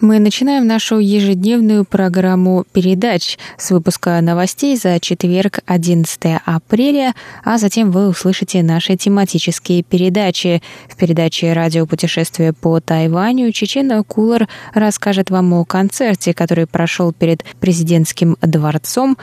Мы начинаем нашу ежедневную программу передач с выпуска новостей за четверг, 11 апреля, а затем вы услышите наши тематические передачи. В передаче «Радио путешествие по Тайваню» Чечена Кулар расскажет вам о концерте, который прошел перед президентским дворцом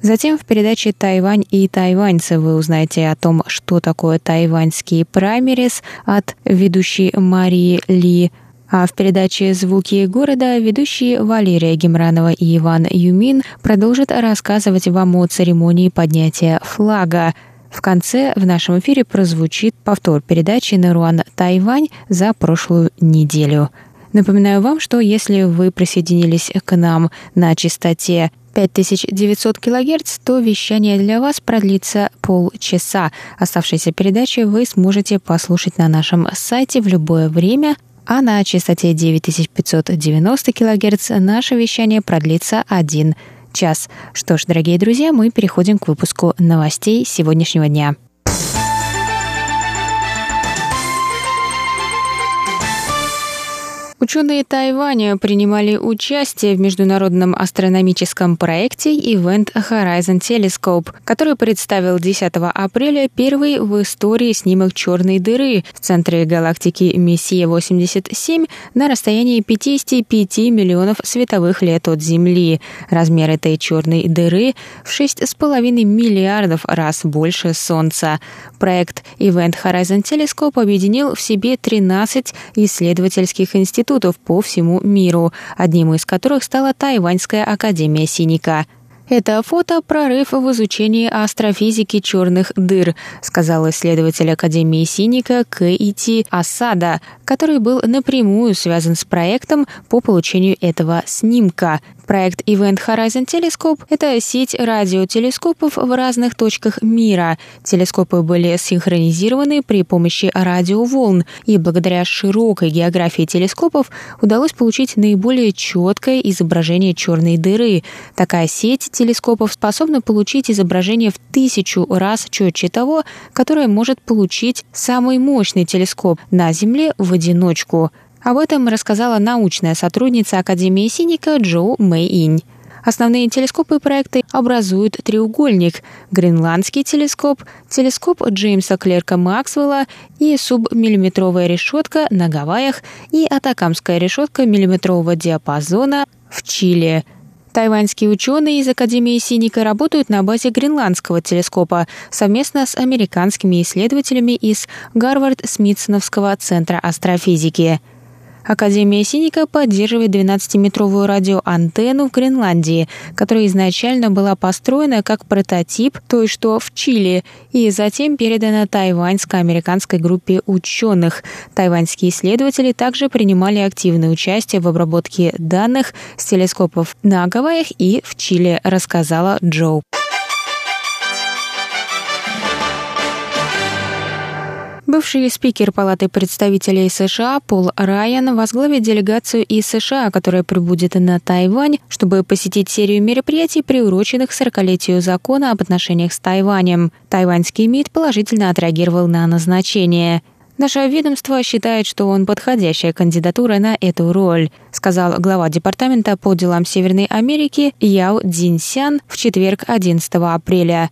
Затем в передаче «Тайвань и тайваньцы» вы узнаете о том, что такое тайваньские праймерис от ведущей Марии Ли. А в передаче «Звуки города» ведущие Валерия Гемранова и Иван Юмин продолжат рассказывать вам о церемонии поднятия флага. В конце в нашем эфире прозвучит повтор передачи «Наруан Тайвань» за прошлую неделю. Напоминаю вам, что если вы присоединились к нам на частоте 5900 кГц, то вещание для вас продлится полчаса. Оставшиеся передачи вы сможете послушать на нашем сайте в любое время – а на частоте 9590 кГц наше вещание продлится один час. Что ж, дорогие друзья, мы переходим к выпуску новостей сегодняшнего дня. Ученые Тайваня принимали участие в международном астрономическом проекте Event Horizon Telescope, который представил 10 апреля первый в истории снимок черной дыры в центре галактики Мессия-87 на расстоянии 55 миллионов световых лет от Земли. Размер этой черной дыры в 6,5 миллиардов раз больше Солнца. Проект Event Horizon Telescope объединил в себе 13 исследовательских институтов институтов по всему миру, одним из которых стала Тайваньская академия Синика. Это фото – прорыв в изучении астрофизики черных дыр, сказал исследователь Академии Синика Кэйти Асада, который был напрямую связан с проектом по получению этого снимка. Проект Event Horizon Telescope — это сеть радиотелескопов в разных точках мира. Телескопы были синхронизированы при помощи радиоволн, и благодаря широкой географии телескопов удалось получить наиболее четкое изображение черной дыры. Такая сеть телескопов способна получить изображение в тысячу раз четче того, которое может получить самый мощный телескоп на Земле в одиночку. Об этом рассказала научная сотрудница Академии Синика Джоу Мэй Инь. Основные телескопы проекта образуют треугольник – Гренландский телескоп, телескоп Джеймса Клерка Максвелла и субмиллиметровая решетка на Гавайях и атакамская решетка миллиметрового диапазона в Чили. Тайваньские ученые из Академии Синика работают на базе Гренландского телескопа совместно с американскими исследователями из Гарвард-Смитсоновского центра астрофизики – Академия Синика поддерживает 12-метровую радиоантенну в Гренландии, которая изначально была построена как прототип той, что в Чили, и затем передана тайваньско-американской группе ученых. Тайваньские исследователи также принимали активное участие в обработке данных с телескопов на Гавайях и в Чили, рассказала Джоу. Бывший спикер Палаты представителей США Пол Райан возглавит делегацию из США, которая прибудет на Тайвань, чтобы посетить серию мероприятий, приуроченных 40-летию закона об отношениях с Тайванем. Тайваньский МИД положительно отреагировал на назначение. Наше ведомство считает, что он подходящая кандидатура на эту роль, сказал глава Департамента по делам Северной Америки Яо Цзиньсян в четверг 11 апреля.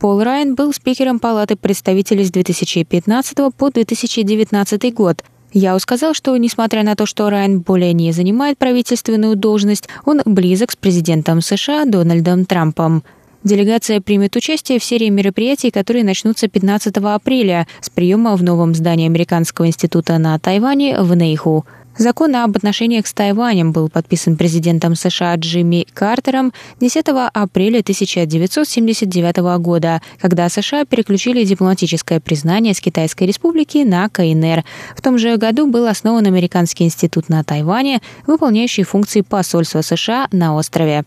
Пол Райан был спикером Палаты представителей с 2015 по 2019 год. Я сказал, что, несмотря на то, что Райан более не занимает правительственную должность, он близок с президентом США Дональдом Трампом. Делегация примет участие в серии мероприятий, которые начнутся 15 апреля с приема в новом здании Американского института на Тайване в Нейху. Закон об отношениях с Тайванем был подписан президентом США Джимми Картером 10 апреля 1979 года, когда США переключили дипломатическое признание с Китайской республики на КНР. В том же году был основан Американский институт на Тайване, выполняющий функции посольства США на острове.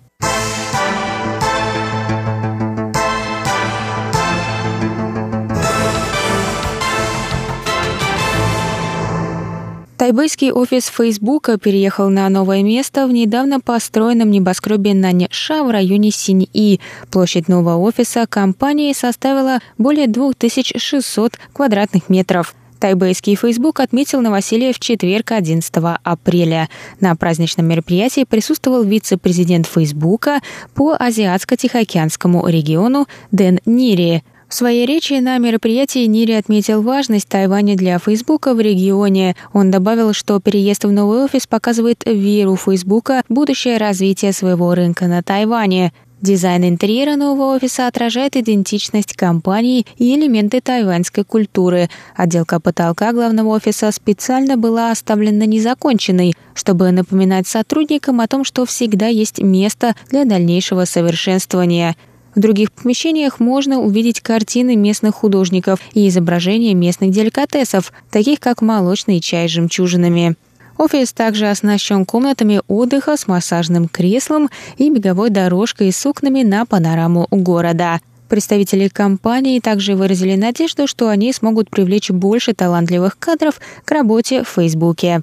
Тайбэйский офис Фейсбука переехал на новое место в недавно построенном небоскребе Наньша в районе Синьи. Площадь нового офиса компании составила более 2600 квадратных метров. Тайбэйский Фейсбук отметил новоселье в четверг, 11 апреля. На праздничном мероприятии присутствовал вице-президент Фейсбука по Азиатско-Тихоокеанскому региону Дэн Нири. В своей речи на мероприятии Нири отметил важность Тайваня для Фейсбука в регионе. Он добавил, что переезд в новый офис показывает веру Фейсбука будущее развитие своего рынка на Тайване. Дизайн интерьера нового офиса отражает идентичность компании и элементы тайваньской культуры. Отделка потолка главного офиса специально была оставлена незаконченной, чтобы напоминать сотрудникам о том, что всегда есть место для дальнейшего совершенствования – в других помещениях можно увидеть картины местных художников и изображения местных деликатесов, таких как молочный чай с жемчужинами. Офис также оснащен комнатами отдыха с массажным креслом и беговой дорожкой с окнами на панораму города. Представители компании также выразили надежду, что они смогут привлечь больше талантливых кадров к работе в Фейсбуке.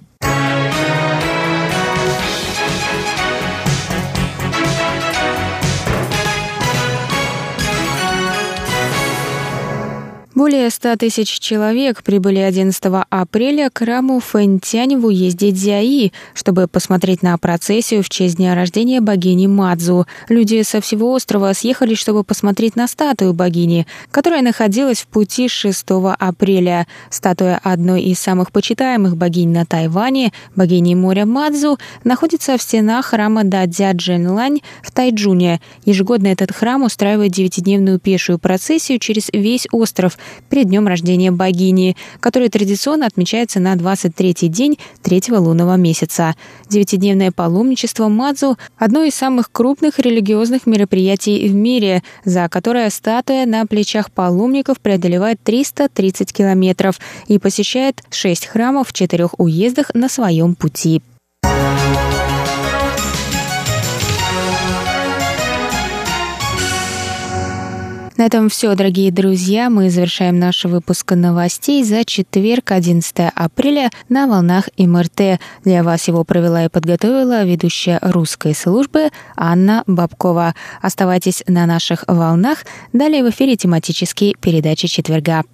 Более 100 тысяч человек прибыли 11 апреля к храму Фэнтянь в уезде Дзяи, чтобы посмотреть на процессию в честь дня рождения богини Мадзу. Люди со всего острова съехали, чтобы посмотреть на статую богини, которая находилась в пути 6 апреля. Статуя одной из самых почитаемых богинь на Тайване, богини моря Мадзу, находится в стенах храма Дадзя Джэнлань в Тайджуне. Ежегодно этот храм устраивает девятидневную пешую процессию через весь остров – перед днем рождения богини, который традиционно отмечается на 23-й день третьего лунного месяца. Девятидневное паломничество Мадзу – одно из самых крупных религиозных мероприятий в мире, за которое статуя на плечах паломников преодолевает 330 километров и посещает шесть храмов в четырех уездах на своем пути. На этом все, дорогие друзья. Мы завершаем наш выпуск новостей за четверг, 11 апреля на волнах МРТ. Для вас его провела и подготовила ведущая русской службы Анна Бабкова. Оставайтесь на наших волнах. Далее в эфире тематические передачи четверга.